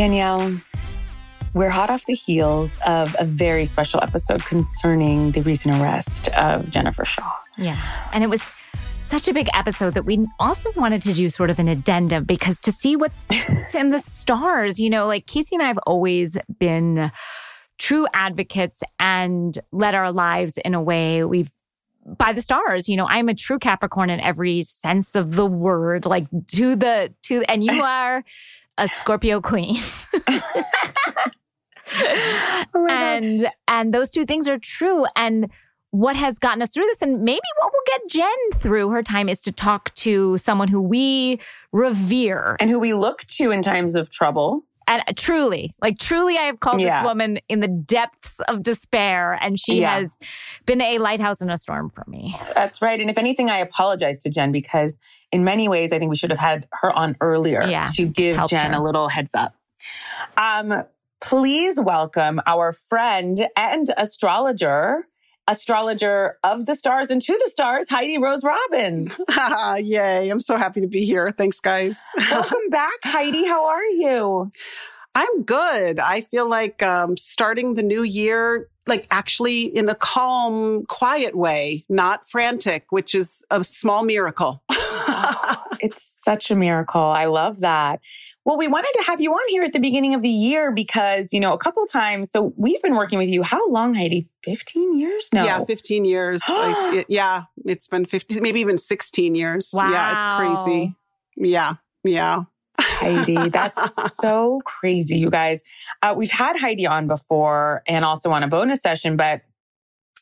Danielle, we're hot off the heels of a very special episode concerning the recent arrest of Jennifer Shah. Yeah. And it was such a big episode that we also wanted to do sort of an addendum because to see what's in the stars, you know, like Casey and I have always been true advocates and led our lives in a way we've by the stars you know i'm a true capricorn in every sense of the word like to the to and you are a scorpio queen oh and God. and those two things are true and what has gotten us through this and maybe what will get Jen through her time is to talk to someone who we revere and who we look to in times of trouble. And truly, like truly, I have called yeah. this woman in the depths of despair, and she yeah. has been a lighthouse in a storm for me. That's right. And if anything, I apologize to Jen because in many ways, I think we should have had her on earlier yeah. to give Jen her. a little heads up. Um, please welcome our friend and astrologer, astrologer of the stars and to the stars, Heidi Rose Robbins. Yay. I'm so happy to be here. Thanks, guys. Welcome back, Heidi. How are you? I'm good. I feel like um, starting the new year, like actually in a calm, quiet way, not frantic, which is a small miracle. oh, it's such a miracle. I love that. Well, we wanted to have you on here at the beginning of the year because, you know, a couple times. So we've been working with you. How long, Heidi? 15 years? No. Yeah, 15 years. like, it, yeah, it's been 50, maybe even 16 years. Wow. Yeah, it's crazy. Yeah, yeah. Heidi. That's so crazy, you guys. Uh, we've had Heidi on before and also on a bonus session, but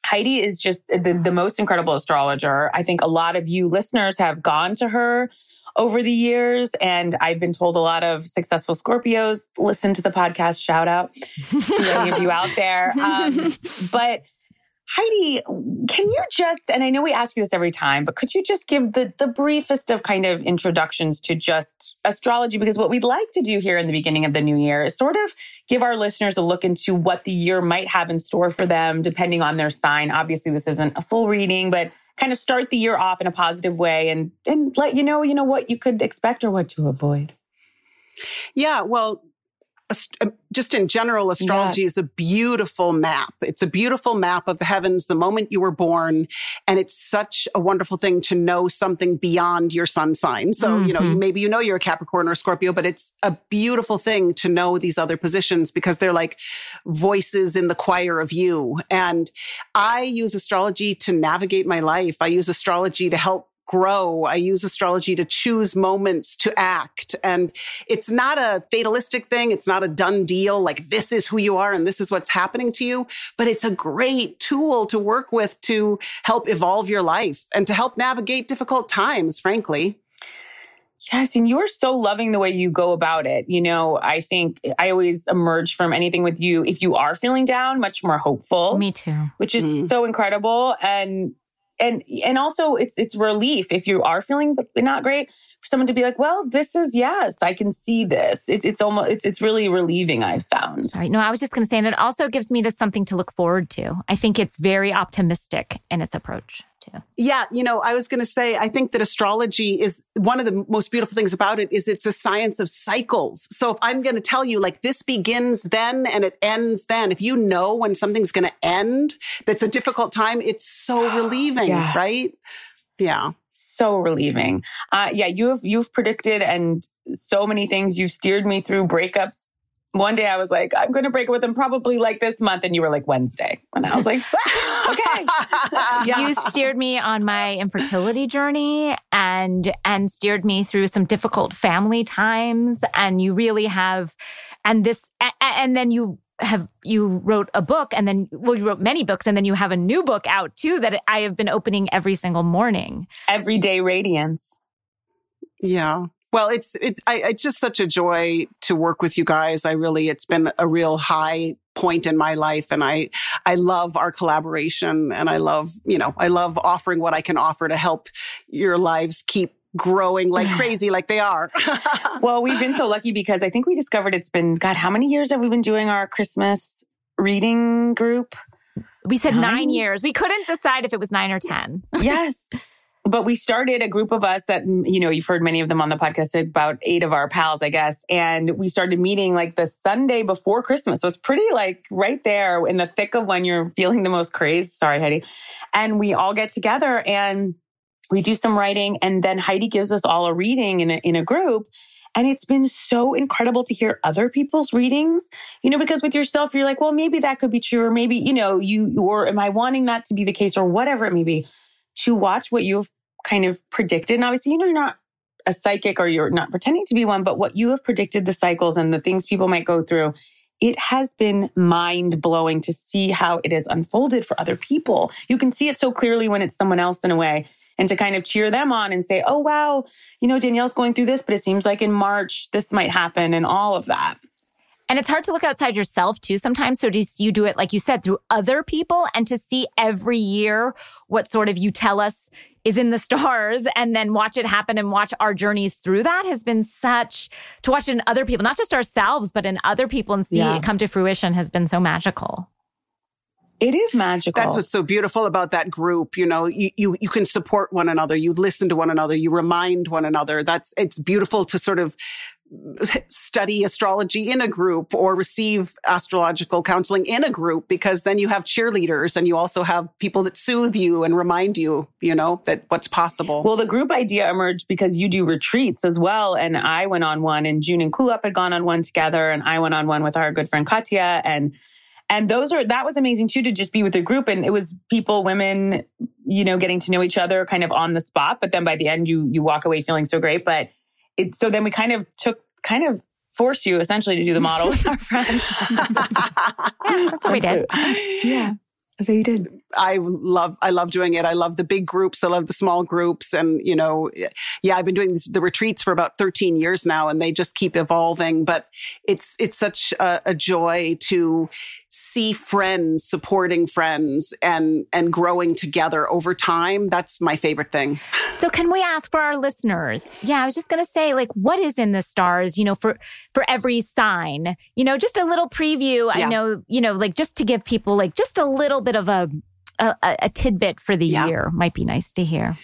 Heidi is just the, the most incredible astrologer. I think a lot of you listeners have gone to her over the years. And I've been told a lot of successful Scorpios listen to the podcast. Shout out to any of you out there. Um, but Heidi, can you just, and I know we ask you this every time, but could you just give the, the briefest of kind of introductions to just astrology? Because what we'd like to do here in the beginning of the new year is sort of give our listeners a look into what the year might have in store for them, depending on their sign. Obviously, this isn't a full reading, but kind of start the year off in a positive way and, and let you know, you know, what you could expect or what to avoid. Yeah, well, just in general, astrology yeah. is a beautiful map. It's a beautiful map of the heavens the moment you were born. And it's such a wonderful thing to know something beyond your sun sign. So, mm-hmm. you know, mm-hmm. maybe you know you're a Capricorn or a Scorpio, but it's a beautiful thing to know these other positions because they're like voices in the choir of you. And I use astrology to navigate my life. I use astrology to help grow. I use astrology to choose moments to act. And it's not a fatalistic thing. It's not a done deal. Like this is who you are and this is what's happening to you. But it's a great tool to work with to help evolve your life and to help navigate difficult times, frankly. Yes, and you're so loving the way you go about it. You know, I think I always emerge from anything with you if you are feeling down, much more hopeful. Me too. Which is mm. so incredible. And and and also it's it's relief if you are feeling not great for someone to be like, well, this is yes, I can see this. It's it's almost it's it's really relieving. I've found. All right. No, I was just going to say, and it also gives me just something to look forward to. I think it's very optimistic in its approach too. Yeah, you know, I was going to say, I think that astrology is one of the most beautiful things about it is it's a science of cycles. So if I'm going to tell you like this begins then and it ends then, if you know when something's going to end, that's a difficult time, it's so relieving, yeah. right? Yeah. So relieving. Uh, yeah, you have you've predicted and so many things. You've steered me through breakups one day I was like, I'm going to break up with him probably like this month. And you were like, Wednesday. And I was like, okay. yeah. You steered me on my infertility journey and, and steered me through some difficult family times. And you really have, and this, and then you have you wrote a book and then well you wrote many books and then you have a new book out too that I have been opening every single morning. Everyday Radiance. Yeah. Well, it's it, I, it's just such a joy to work with you guys. I really, it's been a real high point in my life, and I I love our collaboration, and I love you know I love offering what I can offer to help your lives keep growing like crazy, like they are. well, we've been so lucky because I think we discovered it's been God. How many years have we been doing our Christmas reading group? We said nine, nine years. We couldn't decide if it was nine or ten. yes. But we started a group of us that, you know, you've heard many of them on the podcast, about eight of our pals, I guess. And we started meeting like the Sunday before Christmas. So it's pretty like right there in the thick of when you're feeling the most crazy. Sorry, Heidi. And we all get together and we do some writing. And then Heidi gives us all a reading in a, in a group. And it's been so incredible to hear other people's readings, you know, because with yourself, you're like, well, maybe that could be true, or maybe, you know, you, or am I wanting that to be the case, or whatever it may be. To watch what you've kind of predicted. And obviously, you know, you're not a psychic or you're not pretending to be one, but what you have predicted the cycles and the things people might go through, it has been mind blowing to see how it has unfolded for other people. You can see it so clearly when it's someone else in a way and to kind of cheer them on and say, oh, wow, you know, Danielle's going through this, but it seems like in March this might happen and all of that. And it's hard to look outside yourself too sometimes. So do you do it, like you said, through other people and to see every year what sort of you tell us is in the stars and then watch it happen and watch our journeys through that has been such to watch it in other people, not just ourselves, but in other people and see yeah. it come to fruition has been so magical. It is magical. That's what's so beautiful about that group. You know, you, you, you can support one another. You listen to one another. You remind one another. That's, it's beautiful to sort of study astrology in a group or receive astrological counseling in a group because then you have cheerleaders and you also have people that soothe you and remind you, you know, that what's possible. Well, the group idea emerged because you do retreats as well. And I went on one and June and Kulap had gone on one together and I went on one with our good friend Katya and and those are that was amazing too to just be with a group and it was people women you know getting to know each other kind of on the spot but then by the end you you walk away feeling so great but it, so then we kind of took kind of forced you essentially to do the model with our friends. yeah, that's what we did. Yeah. So you did. I love, I love doing it. I love the big groups. I love the small groups. And, you know, yeah, I've been doing this, the retreats for about 13 years now and they just keep evolving, but it's, it's such a, a joy to see friends supporting friends and and growing together over time. That's my favorite thing. So can we ask for our listeners? Yeah i was just going to say like what is in the stars you know for for every sign? You know just a little preview yeah. i know you know like just to give people like just a little bit of a a, a tidbit for the yeah. year might be nice to hear.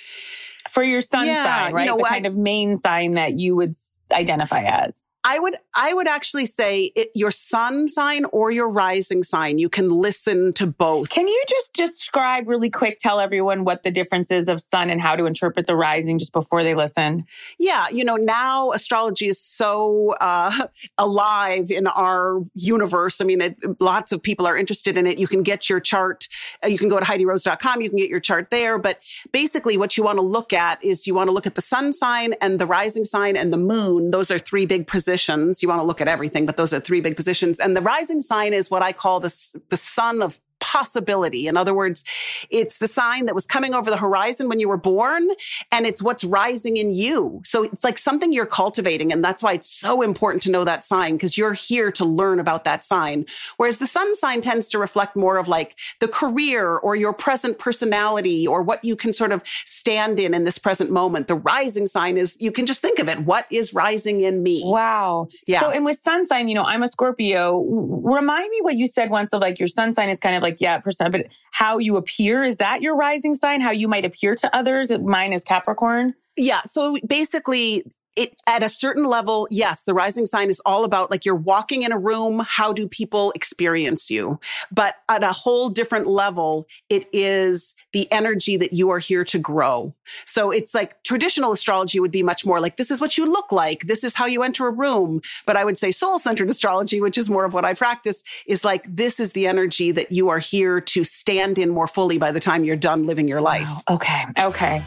For your sun yeah, sign right? you know, the kind of main sign that you would identify as I would, I would actually say it, your sun sign or your rising sign. You can listen to both. Can you just describe really quick, tell everyone what the difference is of sun and how to interpret the rising just before they listen? Yeah. You know, now astrology is so uh, alive in our universe. I mean, it, lots of people are interested in it. You can get your chart. Uh, you can go to HeidiRose.com. You can get your chart there. But basically what you want to look at is you want to look at the sun sign and the rising sign and the moon. Those are three big positions positions. You want to look at everything, but those are three big positions. And the rising sign is what I call the, the sun of possibility. In other words, it's the sign that was coming over the horizon when you were born and it's what's rising in you. So it's like something you're cultivating. And that's why it's so important to know that sign because you're here to learn about that sign. Whereas the sun sign tends to reflect more of like the career or your present personality or what you can sort of stand in in this present moment. The rising sign is you can just think of it. What is rising in me? Wow. Yeah. So, and with sun sign, you know, I'm a Scorpio. Remind me what you said once of like your sun sign is kind of like like, yeah, percent, but how you appear, is that your rising sign? How you might appear to others? Mine is Capricorn. Yeah. So basically, it at a certain level, yes, the rising sign is all about like you're walking in a room. How do people experience you? But at a whole different level, it is the energy that you are here to grow. So it's like traditional astrology would be much more like, this is what you look like. This is how you enter a room. But I would say soul centered astrology, which is more of what I practice is like, this is the energy that you are here to stand in more fully by the time you're done living your life. Wow. Okay. Okay.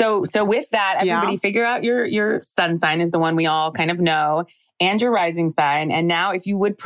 So, so with that, everybody yeah. figure out your, your sun sign is the one we all kind of know and your rising sign. And now, if you would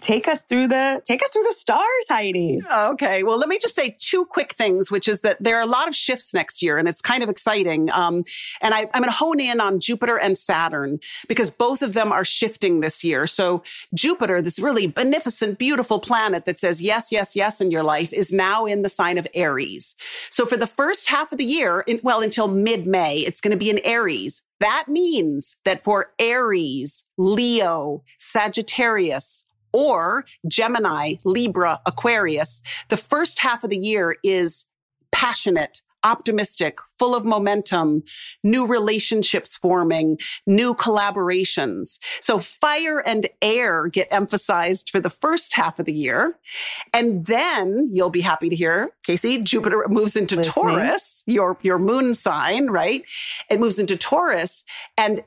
take us through the take us through the stars, Heidi. Okay. Well, let me just say two quick things, which is that there are a lot of shifts next year, and it's kind of exciting. Um, and I, I'm going to hone in on Jupiter and Saturn because both of them are shifting this year. So Jupiter, this really beneficent, beautiful planet that says yes, yes, yes in your life, is now in the sign of Aries. So for the first half of the year, in, well, until mid May, it's going to be in Aries. That means that for Aries, Leo, Sagittarius, or Gemini, Libra, Aquarius, the first half of the year is passionate, optimistic, full of momentum, new relationships forming, new collaborations. So fire and air get emphasized for the first half of the year. And then you'll be happy to hear, Casey, Jupiter moves into Listening. Taurus, your, your moon sign, right? It moves into Taurus and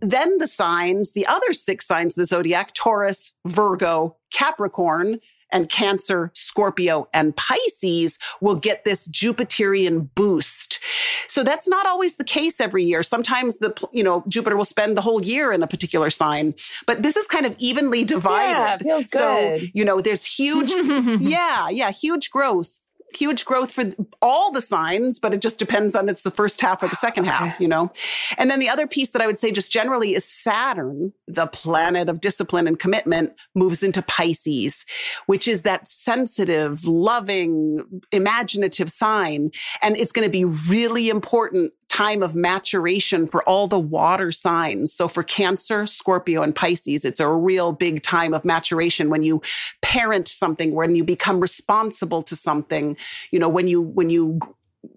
then the signs, the other six signs of the zodiac, Taurus, Virgo, Capricorn, and Cancer, Scorpio, and Pisces will get this Jupiterian boost. So that's not always the case every year. Sometimes the, you know, Jupiter will spend the whole year in a particular sign, but this is kind of evenly divided. Yeah, feels good. So, you know, there's huge, yeah, yeah, huge growth huge growth for all the signs, but it just depends on it's the first half or the second half, you know? And then the other piece that I would say just generally is Saturn, the planet of discipline and commitment, moves into Pisces, which is that sensitive, loving, imaginative sign. And it's going to be really important time of maturation for all the water signs. So for Cancer, Scorpio, and Pisces, it's a real big time of maturation when you parent something, when you become responsible to something, you know, when you, when you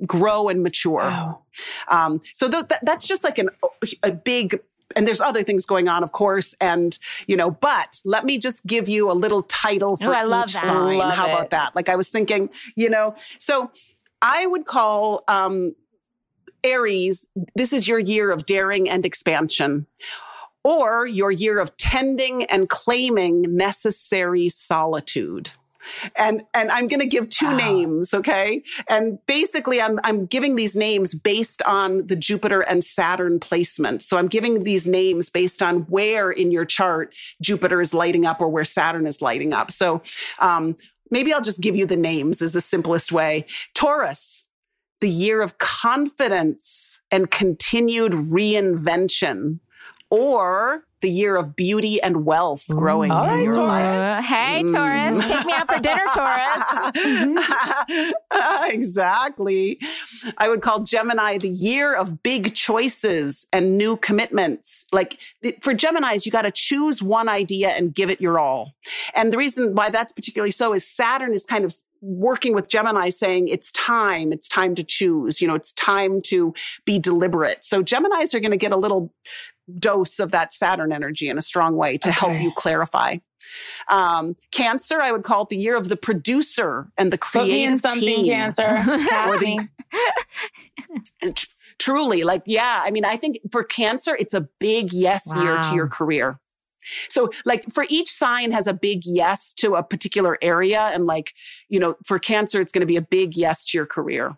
grow and mature. Wow. Um, so th- th- that's just like an, a big and there's other things going on, of course. And, you know, but let me just give you a little title for Ooh, each sign. Love How it. about that? Like I was thinking, you know, so I would call um, Aries, this is your year of daring and expansion, or your year of tending and claiming necessary solitude. And and I'm going to give two wow. names, okay? And basically I'm I'm giving these names based on the Jupiter and Saturn placement. So I'm giving these names based on where in your chart Jupiter is lighting up or where Saturn is lighting up. So um maybe I'll just give you the names is the simplest way. Taurus, the year of confidence and continued reinvention, or the year of beauty and wealth growing Ooh, in your Taurus. life. Hey, mm. Taurus, take me out for dinner, Taurus. exactly. I would call Gemini the year of big choices and new commitments. Like for Geminis, you got to choose one idea and give it your all. And the reason why that's particularly so is Saturn is kind of working with Gemini saying it's time, it's time to choose, you know, it's time to be deliberate. So Geminis are going to get a little dose of that Saturn energy in a strong way to okay. help you clarify. Um, cancer, I would call it the year of the producer and the creative Put me in team. Cancer. or the, truly, like, yeah. I mean, I think for Cancer, it's a big yes wow. year to your career. So like for each sign has a big yes to a particular area. And like, you know, for cancer, it's going to be a big yes to your career.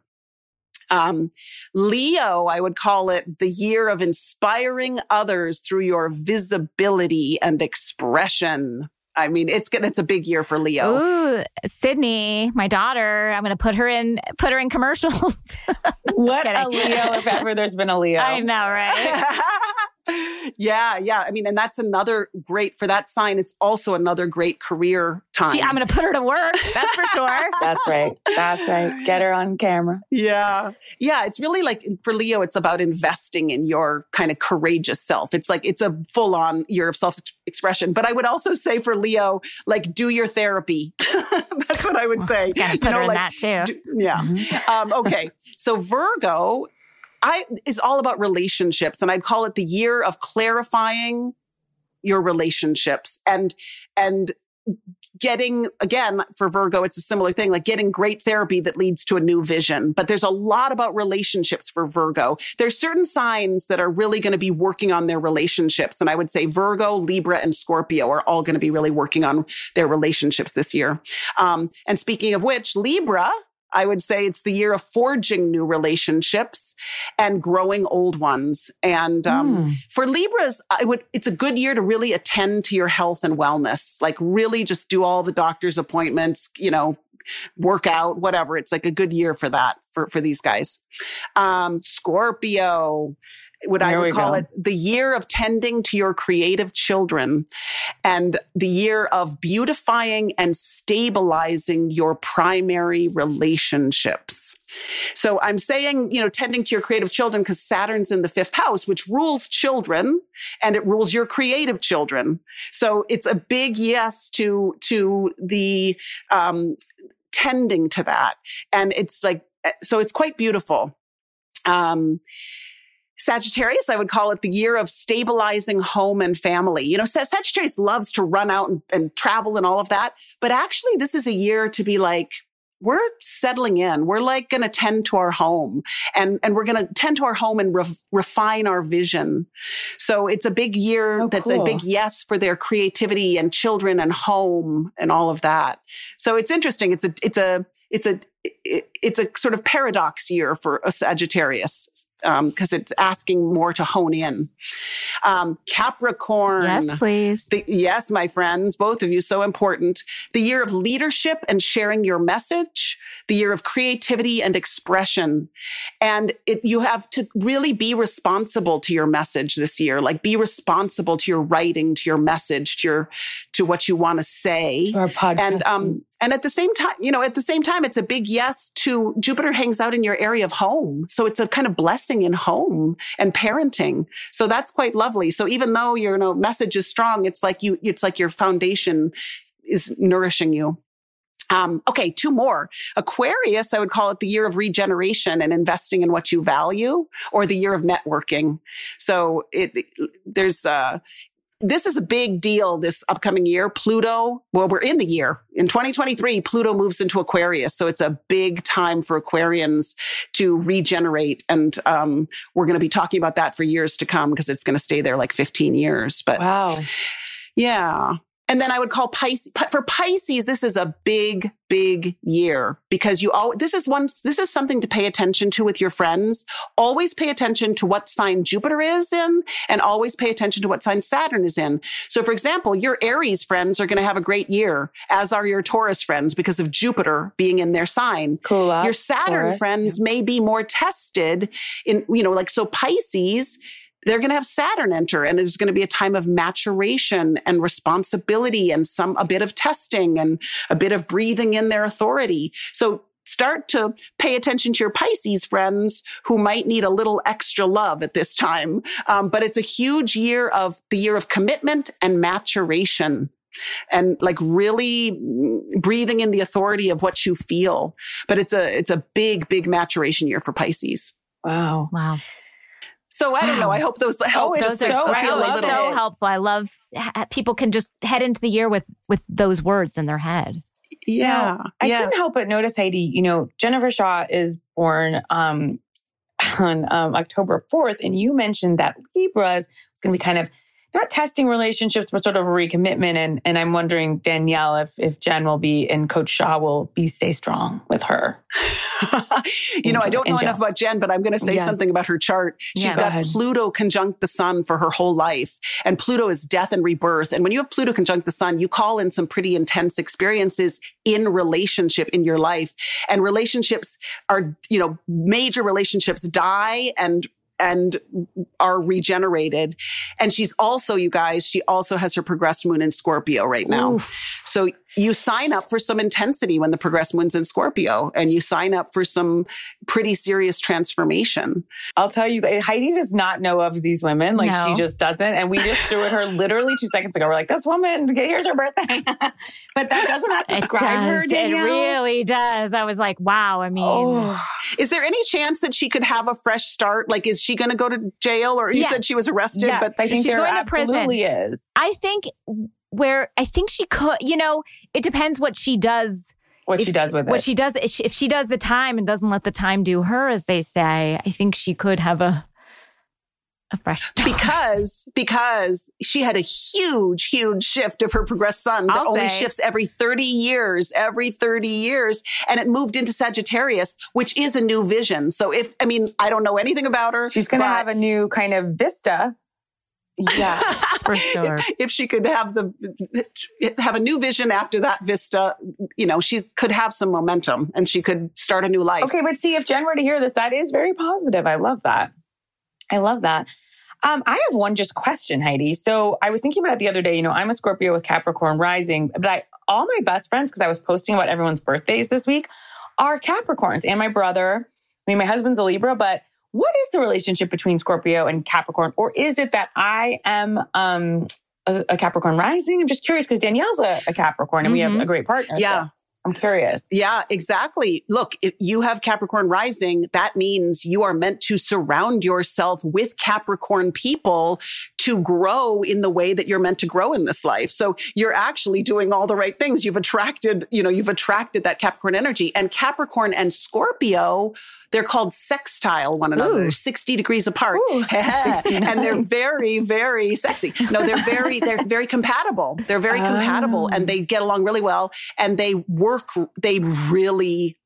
Um, Leo, I would call it the year of inspiring others through your visibility and expression. I mean, it's good. It's a big year for Leo. Ooh, Sydney, my daughter. I'm going to put her in put her in commercials. what a Leo, if ever there's been a Leo. I know, right? yeah, yeah. I mean, and that's another great for that sign. It's also another great career time. I'm going to put her to work. That's for sure. that's right. That's right. Get her on camera. Yeah. Yeah. It's really like for Leo, it's about investing in your kind of courageous self. It's like, it's a full on year of self expression. But I would also say for Leo, like, do your therapy. that's what I would say. Well, put you know, her like, that too. Do, yeah. Mm-hmm. Um, okay. So Virgo I is all about relationships and I'd call it the year of clarifying your relationships and and getting again for Virgo it's a similar thing like getting great therapy that leads to a new vision. But there's a lot about relationships for Virgo. There's certain signs that are really going to be working on their relationships and I would say Virgo Libra and Scorpio are all going to be really working on their relationships this year. Um, and speaking of which Libra I would say it's the year of forging new relationships and growing old ones. And um, mm. for Libras, I would it's a good year to really attend to your health and wellness. Like really just do all the doctor's appointments, you know, work out, whatever. It's like a good year for that for for these guys. Um, Scorpio what I would call go. it the year of tending to your creative children and the year of beautifying and stabilizing your primary relationships. So I'm saying, you know, tending to your creative children because Saturn's in the fifth house, which rules children and it rules your creative children. So it's a big yes to, to the, um, tending to that. And it's like, so it's quite beautiful. Um, Sagittarius, I would call it the year of stabilizing home and family. You know, Sagittarius loves to run out and, and, travel and all of that. But actually, this is a year to be like, we're settling in. We're like going to tend to our home and, and we're going to tend to our home and re- refine our vision. So it's a big year. Oh, that's cool. a big yes for their creativity and children and home and all of that. So it's interesting. It's a, it's a, it's a, it's a sort of paradox year for a Sagittarius because um, it's asking more to hone in. Um, Capricorn. Yes, please. The, yes, my friends, both of you, so important. The year of leadership and sharing your message, the year of creativity and expression. And it, you have to really be responsible to your message this year, like be responsible to your writing, to your message, to your, to what you want to say. Our podcast. And, um, and at the same time, you know, at the same time, it's a big yes to Jupiter hangs out in your area of home. So it's a kind of blessing in home and parenting. So that's quite lovely. So even though your you know, message is strong, it's like you, it's like your foundation is nourishing you. Um, okay, two more. Aquarius, I would call it the year of regeneration and investing in what you value, or the year of networking. So it, there's uh, this is a big deal this upcoming year. Pluto, well, we're in the year. In 2023, Pluto moves into Aquarius. So it's a big time for Aquarians to regenerate. And um, we're going to be talking about that for years to come because it's going to stay there like 15 years. But wow. Yeah. And then I would call Pisces for Pisces. This is a big, big year because you all, this is one, this is something to pay attention to with your friends. Always pay attention to what sign Jupiter is in and always pay attention to what sign Saturn is in. So for example, your Aries friends are going to have a great year, as are your Taurus friends because of Jupiter being in their sign. Cool. Uh, your Saturn Taurus. friends yeah. may be more tested in, you know, like, so Pisces, they're going to have Saturn enter and there's going to be a time of maturation and responsibility and some, a bit of testing and a bit of breathing in their authority. So start to pay attention to your Pisces friends who might need a little extra love at this time. Um, but it's a huge year of the year of commitment and maturation and like really breathing in the authority of what you feel. But it's a, it's a big, big maturation year for Pisces. Wow. Wow. So I don't know. I hope those help. Oh, those are so, so helpful. I love people can just head into the year with with those words in their head. Yeah, I yeah. couldn't help but notice, Heidi. You know, Jennifer Shah is born um, on um, October fourth, and you mentioned that Libras is going to be kind of not testing relationships, but sort of a recommitment. And and I'm wondering, Danielle, if if Jen will be and Coach Shah will be stay strong with her. you know, I don't know enough about Jen, but I'm going to say yes. something about her chart. She's yeah, got go Pluto conjunct the sun for her whole life. And Pluto is death and rebirth. And when you have Pluto conjunct the sun, you call in some pretty intense experiences in relationship in your life. And relationships are, you know, major relationships die and and are regenerated. And she's also, you guys, she also has her progressed moon in Scorpio right now. Oof. So you sign up for some intensity when the progressed moon's in Scorpio and you sign up for some pretty serious transformation. I'll tell you, Heidi does not know of these women. Like no. she just doesn't. And we just threw at her literally two seconds ago. We're like, this woman, here's her birthday. but that doesn't have to describe her, Danielle. It really does. I was like, wow. I mean, oh. is there any chance that she could have a fresh start? Like, is she going to go to jail or you yes. said she was arrested? Yes, but I think she's going to prison. is. I think where I think she could, you know, it depends what she does. What if, she does with what it. What she does, if she, if she does the time and doesn't let the time do her, as they say, I think she could have a a fresh start. Because because she had a huge, huge shift of her progressed sun that I'll only say. shifts every 30 years, every 30 years. And it moved into Sagittarius, which is a new vision. So if I mean, I don't know anything about her. She's gonna have a new kind of vista yeah, for sure. If, she could have the have a new vision after that vista, you know, she could have some momentum and she could start a new life. Okay, but see, if Jen were to hear this, that is very positive. I love that. I love that. Um, I have one just question, Heidi. So I was thinking about it the other day. You know, I'm a Scorpio with Capricorn rising, but I, all my best friends, because I was posting about everyone's birthdays this week, are Capricorns and my brother. I mean, my husband's a Libra, but what is the relationship between Scorpio and Capricorn? Or is it that I am um, a, a Capricorn rising? I'm just curious because Danielle's a, a, Capricorn and mm-hmm. we have mm-hmm. a great partner. Yeah. So. I'm curious. Yeah, exactly. Look, if you have Capricorn rising, that means you are meant to surround yourself with Capricorn people to grow in the way that you're meant to grow in this life. So you're actually doing all the right things. You've attracted, you know, you've attracted that Capricorn energy and Capricorn and Scorpio they're called sextile one another, Ooh. 60 degrees apart. and they're very, very sexy. No, they're very, they're very compatible. They're very compatible and ah. they get along really well and they work, they really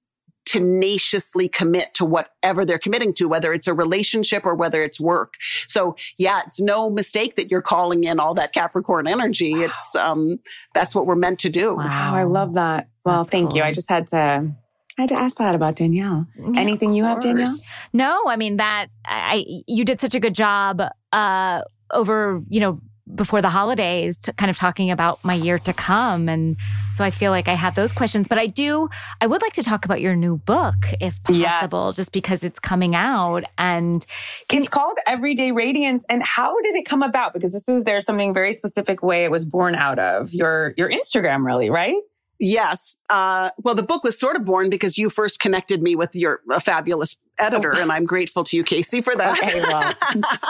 tenaciously commit to whatever they're committing to, whether it's a relationship or whether it's work. So yeah, it's no mistake that you're calling in all that Capricorn energy. Wow. It's, um, that's what we're meant to do. Wow. I love that. Well, that's thank cool. you. I just had to I had to ask that about Danielle. Yeah, Anything you have, Danielle? No, I mean that I you did such a good job uh, over you know before the holidays, kind of talking about my year to come, and so I feel like I have those questions. But I do, I would like to talk about your new book, if possible, yes. just because it's coming out and can, it's called Everyday Radiance. And how did it come about? Because this is there's something very specific way it was born out of your your Instagram, really, right? Yes. Uh, well, the book was sort of born because you first connected me with your fabulous editor, oh. and I'm grateful to you, Casey, for that. Okay, well,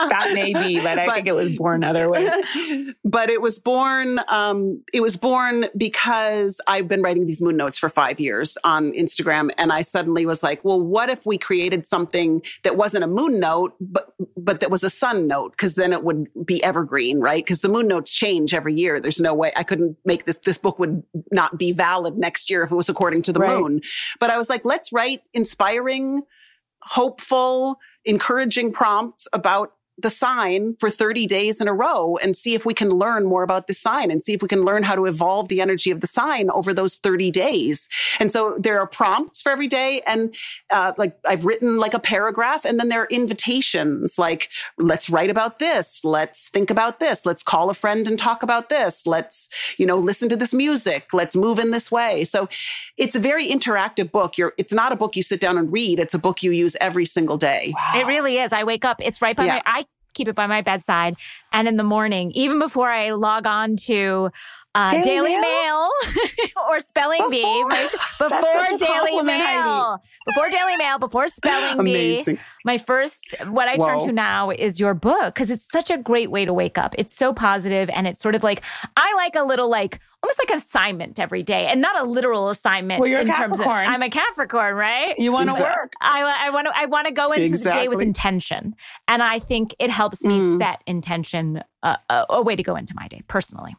that may be, but I but, think it was born other ways. But it was born. Um, it was born because I've been writing these moon notes for five years on Instagram, and I suddenly was like, well, what if we created something that wasn't a moon note, but but that was a sun note? Because then it would be evergreen, right? Because the moon notes change every year. There's no way I couldn't make this. This book would not be valid next year if it was according to the right. moon. But I was like, let's write inspiring hopeful, encouraging prompts about the sign for 30 days in a row and see if we can learn more about the sign and see if we can learn how to evolve the energy of the sign over those 30 days. And so there are prompts for every day. And uh, like I've written like a paragraph and then there are invitations like, let's write about this. Let's think about this. Let's call a friend and talk about this. Let's, you know, listen to this music. Let's move in this way. So it's a very interactive book. You're, it's not a book you sit down and read. It's a book you use every single day. Wow. It really is. I wake up, it's right by yeah. my, I keep it by my bedside. And in the morning, even before I log on to uh, Daily, Daily, Mail, Mail or Spelling before, Bee before Daily Mail, before Daily Mail, before Spelling Amazing. Bee. My first, what I Whoa. turn to now is your book because it's such a great way to wake up. It's so positive and it's sort of like I like a little like almost like an assignment every day, and not a literal assignment. Well, you're a Capricorn. Of, I'm a Capricorn, right? You want to exactly. work. I, I want to. I want to go into exactly. the day with intention, and I think it helps me mm. set intention. Uh, a, a way to go into my day personally.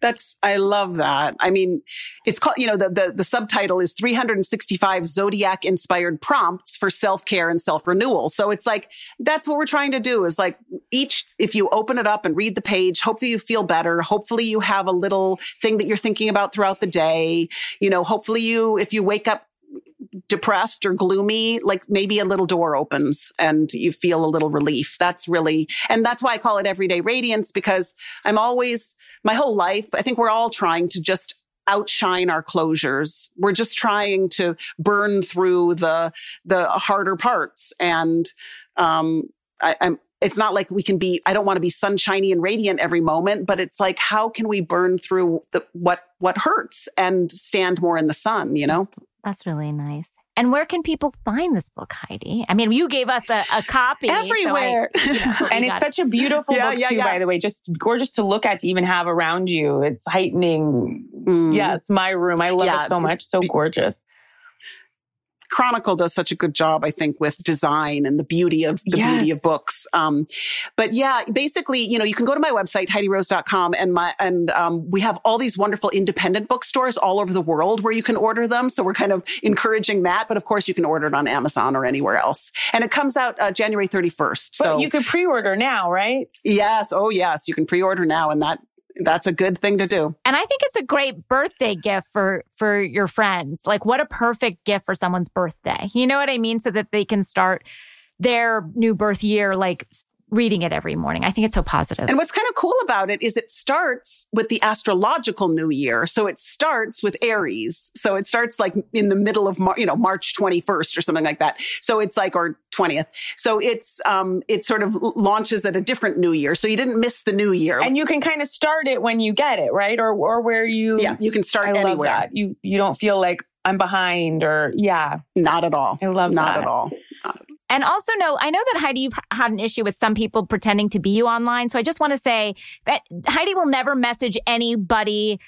That's I love that. I mean, it's called, you know, the the, the subtitle is 365 zodiac inspired prompts for self-care and self-renewal. So it's like that's what we're trying to do is like each if you open it up and read the page, hopefully you feel better, hopefully you have a little thing that you're thinking about throughout the day. You know, hopefully you if you wake up depressed or gloomy, like maybe a little door opens and you feel a little relief. That's really, and that's why I call it everyday radiance because I'm always, my whole life, I think we're all trying to just outshine our closures. We're just trying to burn through the, the harder parts. And, um, I, I'm, it's not like we can be, I don't want to be sunshiny and radiant every moment, but it's like, how can we burn through the, what, what hurts and stand more in the sun, you know? That's really nice. And where can people find this book, Heidi? I mean, you gave us a, a copy everywhere, so I, you know, and it's such a beautiful yeah, book yeah, too. Yeah. By the way, just gorgeous to look at to even have around you. It's heightening. Mm. Yes, my room. I love it so much. So gorgeous. Chronicle does such a good job, I think, with design and the beauty of the yes. beauty of books. Um, but yeah, basically, you know, you can go to my website, HeidiRose.com and my, and, um, we have all these wonderful independent bookstores all over the world where you can order them. So we're kind of encouraging that. But of course, you can order it on Amazon or anywhere else. And it comes out uh, January 31st. But so you can pre-order now, right? Yes. Oh, yes. You can pre-order now. And that that's a good thing to do. And I think it's a great birthday gift for for your friends. Like what a perfect gift for someone's birthday. You know what I mean? So that they can start their new birth year like reading it every morning. I think it's so positive. And what's kind of cool about it is it starts with the astrological new year. So it starts with Aries. So it starts like in the middle of, Mar- you know, March 21st or something like that. So it's like, or 20th. So it's, um, it sort of launches at a different new year. So you didn't miss the new year. And you can kind of start it when you get it, right? Or, or where you, yeah, you can start I anywhere. Love that. You, you don't feel like I'm behind or yeah. Not at all. I love Not that. at all. Not at all. And also, no, I know that Heidi, you've had an issue with some people pretending to be you online. So I just want to say that Heidi will never message anybody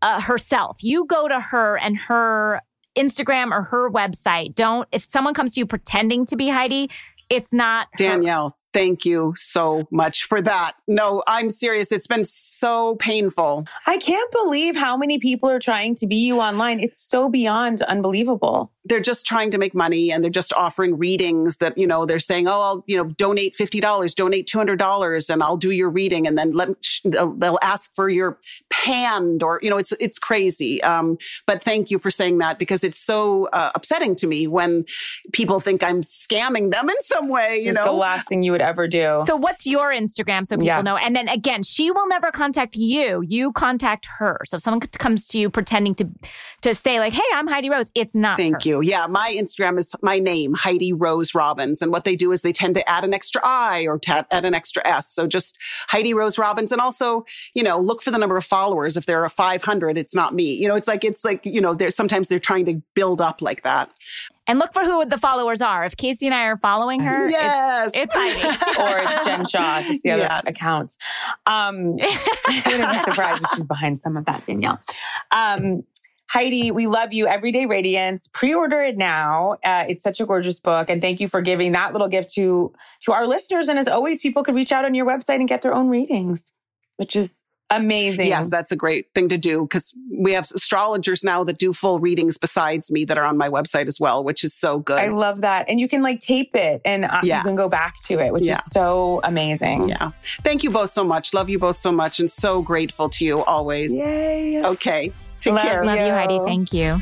uh, herself. You go to her and her Instagram or her website. Don't, if someone comes to you pretending to be Heidi, it's not her. Danielle, thank you so much for that. No, I'm serious. It's been so painful. I can't believe how many people are trying to be you online. It's so beyond unbelievable. They're just trying to make money and they're just offering readings that, you know, they're saying, oh, I'll, you know, donate $50, donate $200 and I'll do your reading. And then let, they'll, they'll ask for your hand or, you know, it's, it's crazy. Um, but thank you for saying that because it's so uh, upsetting to me when people think I'm scamming them in some way, you It's know. the last thing you would ever do. So what's your Instagram so people Yeah. know? And then again, she will never contact you. You contact her. So if someone comes to you pretending to to say like, "Hey, I'm Heidi Rose," it's not. Thank her. you. Yeah, my Instagram is my name, Heidi Rose Robbins. And what they do is they tend to add an extra I or ta- add an extra S. So just Heidi Rose Robbins. And also, you know, look for the number of followers. If there are 500, it's not me. You know, it's like, it's like, you know, there's sometimes they're trying to build up like that. And look for who the followers are. If Casey and I are following her, Yes. it's Heidi. or it's Jen Shah. It's the other Yes. accounts. Um, I wouldn't be surprised if she's behind some of that, Danielle. Um, Heidi, we love you. Everyday Radiance. Pre-order it now. Uh, it's such a gorgeous book, and thank you for giving that little gift to to our listeners. And as always, people could reach out on your website and get their own readings, which is amazing. Yes, that's a great thing to do because we have astrologers now that do full readings besides me that are on my website as well, which is so good. I love that, and you can like tape it, and uh, Yeah. you can go back to it, which Yeah. is so amazing. yeah. Thank you both so much. Love you both so much and so grateful to you always. Yay! Okay. Take Love care. Love you, you. Heidi. Thank you.